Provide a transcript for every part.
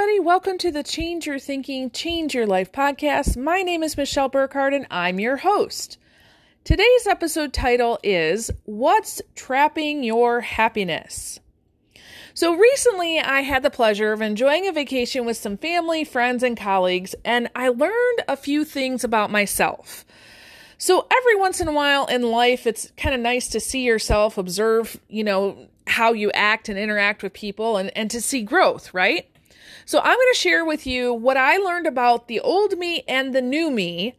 everybody. Welcome to the Change Your Thinking, Change Your Life podcast. My name is Michelle Burkhardt, and I'm your host. Today's episode title is What's Trapping Your Happiness? So, recently I had the pleasure of enjoying a vacation with some family, friends, and colleagues, and I learned a few things about myself. So, every once in a while in life, it's kind of nice to see yourself, observe, you know, how you act and interact with people, and, and to see growth, right? So, I'm going to share with you what I learned about the old me and the new me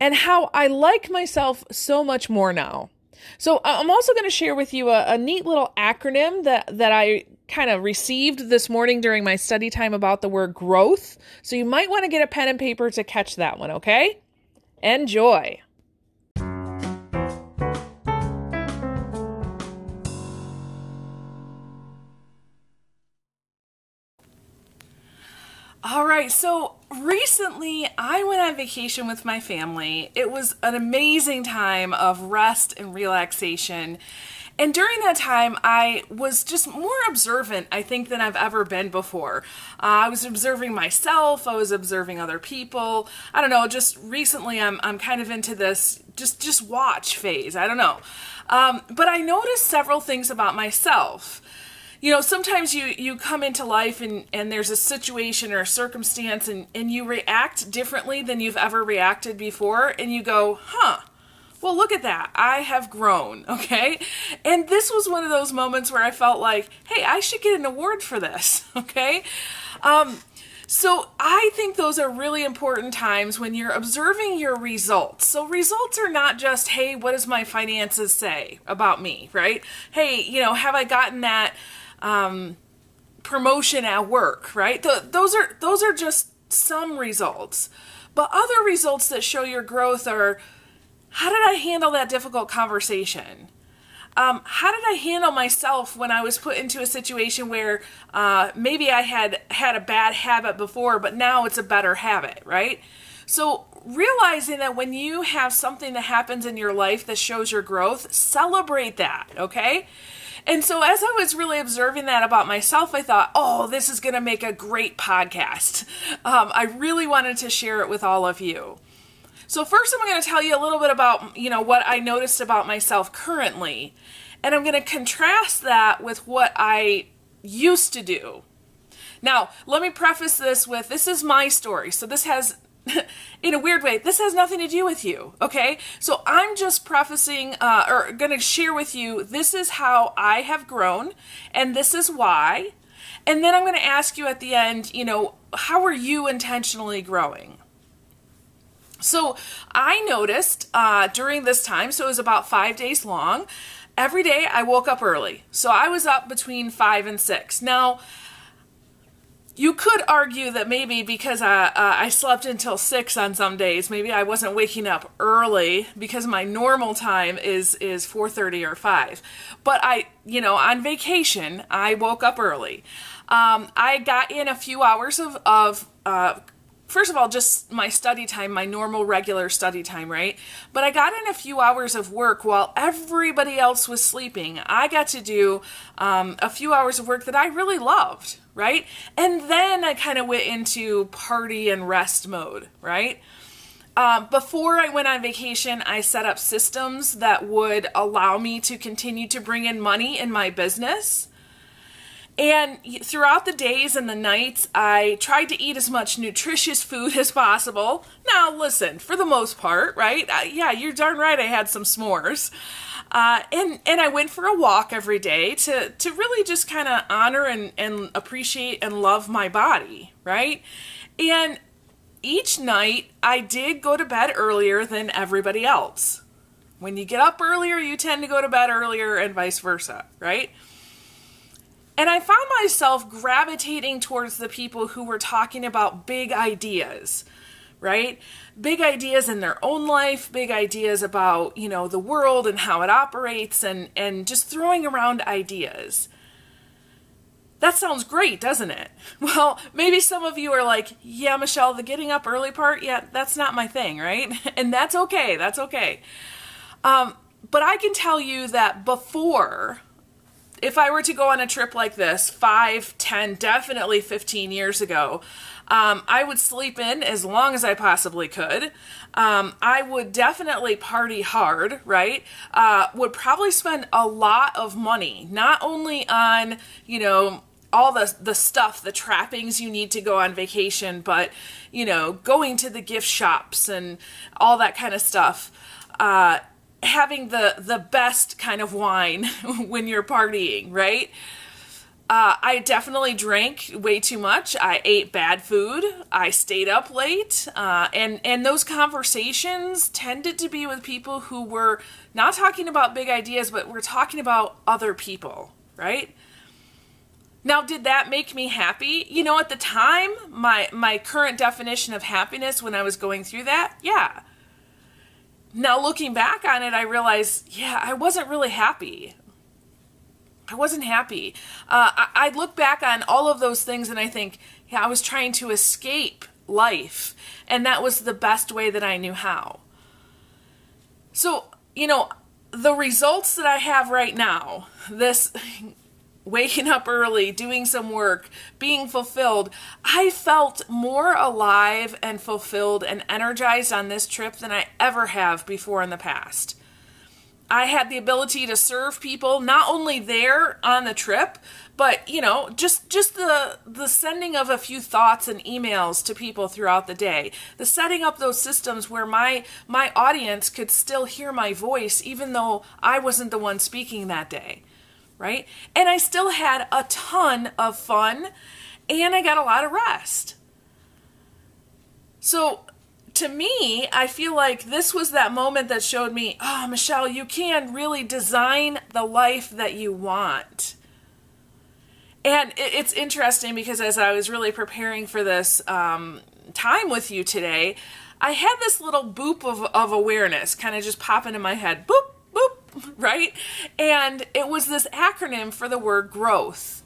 and how I like myself so much more now. So, I'm also going to share with you a, a neat little acronym that, that I kind of received this morning during my study time about the word growth. So, you might want to get a pen and paper to catch that one, okay? Enjoy. Right, so recently I went on vacation with my family. It was an amazing time of rest and relaxation. And during that time, I was just more observant, I think, than I've ever been before. Uh, I was observing myself, I was observing other people. I don't know, just recently I'm, I'm kind of into this just, just watch phase. I don't know. Um, but I noticed several things about myself you know sometimes you you come into life and and there's a situation or a circumstance and and you react differently than you've ever reacted before and you go huh well look at that i have grown okay and this was one of those moments where i felt like hey i should get an award for this okay um so I think those are really important times when you're observing your results. So results are not just, hey, what does my finances say about me, right? Hey, you know, have I gotten that um, promotion at work, right? Those are those are just some results. But other results that show your growth are how did I handle that difficult conversation? Um, how did I handle myself when I was put into a situation where uh, maybe I had had a bad habit before, but now it's a better habit, right? So, realizing that when you have something that happens in your life that shows your growth, celebrate that, okay? And so, as I was really observing that about myself, I thought, oh, this is going to make a great podcast. Um, I really wanted to share it with all of you. So, first, I'm going to tell you a little bit about, you know, what I noticed about myself currently. And I'm going to contrast that with what I used to do. Now, let me preface this with this is my story. So, this has in a weird way, this has nothing to do with you, okay? So I'm just prefacing uh, or going to share with you this is how I have grown and this is why. And then I'm going to ask you at the end, you know, how are you intentionally growing? So I noticed uh, during this time, so it was about five days long, every day I woke up early. So I was up between five and six. Now, you could argue that maybe because I, uh, I slept until six on some days, maybe I wasn't waking up early because my normal time is is four thirty or five. But I, you know, on vacation, I woke up early. Um, I got in a few hours of of uh, first of all, just my study time, my normal regular study time, right? But I got in a few hours of work while everybody else was sleeping. I got to do um, a few hours of work that I really loved, right? And then I kind of went into party and rest mode, right? Um, before I went on vacation, I set up systems that would allow me to continue to bring in money in my business. And throughout the days and the nights, I tried to eat as much nutritious food as possible. Now, listen, for the most part, right? Uh, yeah, you're darn right. I had some s'mores, uh, and and I went for a walk every day to to really just kind of honor and and appreciate and love my body, right? And each night, I did go to bed earlier than everybody else. When you get up earlier, you tend to go to bed earlier, and vice versa, right? And I found myself gravitating towards the people who were talking about big ideas, right? Big ideas in their own life, big ideas about, you know, the world and how it operates and and just throwing around ideas. That sounds great, doesn't it? Well, maybe some of you are like, "Yeah, Michelle, the getting up early part, yeah, that's not my thing, right?" And that's okay. That's okay. Um, but I can tell you that before if I were to go on a trip like this, five, ten, definitely 15 years ago, um, I would sleep in as long as I possibly could. Um, I would definitely party hard, right? Uh, would probably spend a lot of money, not only on, you know, all the the stuff, the trappings you need to go on vacation, but you know, going to the gift shops and all that kind of stuff. Uh, having the the best kind of wine when you're partying, right? Uh, I definitely drank way too much. I ate bad food. I stayed up late, uh, and and those conversations tended to be with people who were not talking about big ideas, but we're talking about other people, right? Now, did that make me happy? You know, at the time, my my current definition of happiness when I was going through that, yeah. Now looking back on it, I realized, yeah, I wasn't really happy. I wasn't happy. Uh, I, I look back on all of those things and I think, yeah, I was trying to escape life, and that was the best way that I knew how. So, you know, the results that I have right now, this waking up early, doing some work, being fulfilled, I felt more alive and fulfilled and energized on this trip than I ever have before in the past. I had the ability to serve people not only there on the trip, but you know, just just the the sending of a few thoughts and emails to people throughout the day. The setting up those systems where my my audience could still hear my voice even though I wasn't the one speaking that day. Right? And I still had a ton of fun and I got a lot of rest. So to me, I feel like this was that moment that showed me, oh, Michelle, you can really design the life that you want. And it's interesting because as I was really preparing for this um, time with you today, I had this little boop of, of awareness kind of just pop into my head boop, right? And it was this acronym for the word growth.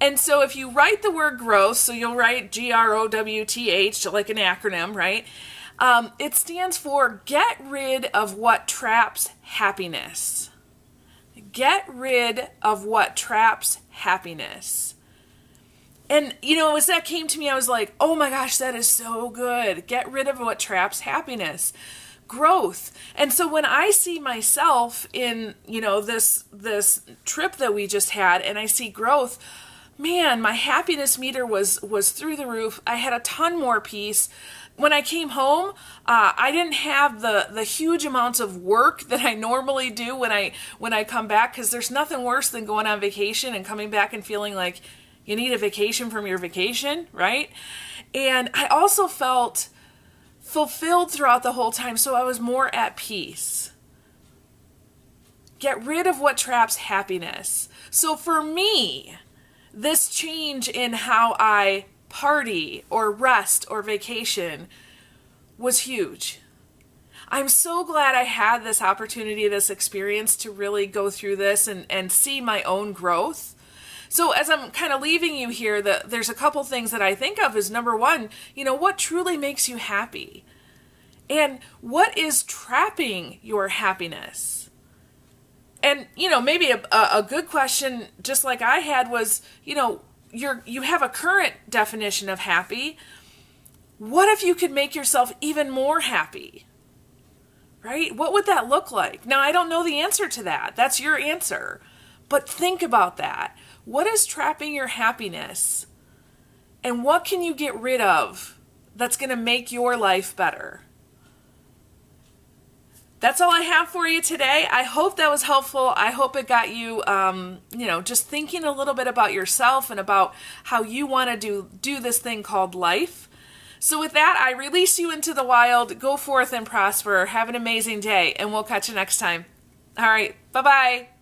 And so if you write the word growth, so you'll write G R O W T H, like an acronym, right? Um, it stands for get rid of what traps happiness. Get rid of what traps happiness. And, you know, as that came to me, I was like, oh my gosh, that is so good. Get rid of what traps happiness growth and so when i see myself in you know this this trip that we just had and i see growth man, my happiness meter was was through the roof. I had a ton more peace. When I came home, uh, I didn't have the the huge amounts of work that I normally do when I when I come back because there's nothing worse than going on vacation and coming back and feeling like you need a vacation from your vacation, right? And I also felt fulfilled throughout the whole time, so I was more at peace. Get rid of what traps happiness. So for me, this change in how I party or rest or vacation was huge. I'm so glad I had this opportunity, this experience to really go through this and, and see my own growth. So as I'm kind of leaving you here, the, there's a couple things that I think of is number one, you know, what truly makes you happy? And what is trapping your happiness? and you know maybe a, a good question just like i had was you know you're you have a current definition of happy. What if you could make yourself even more happy? Right? What would that look like? Now i don't know the answer to that. That's your answer. But think about that what is trapping your happiness and what can you get rid of that's going to make your life better that's all I have for you today. I hope that was helpful. I hope it got you, um, you know, just thinking a little bit about yourself and about how you want to do do this thing called life. So with that, I release you into the wild. Go forth and prosper. Have an amazing day, and we'll catch you next time. All right, bye bye.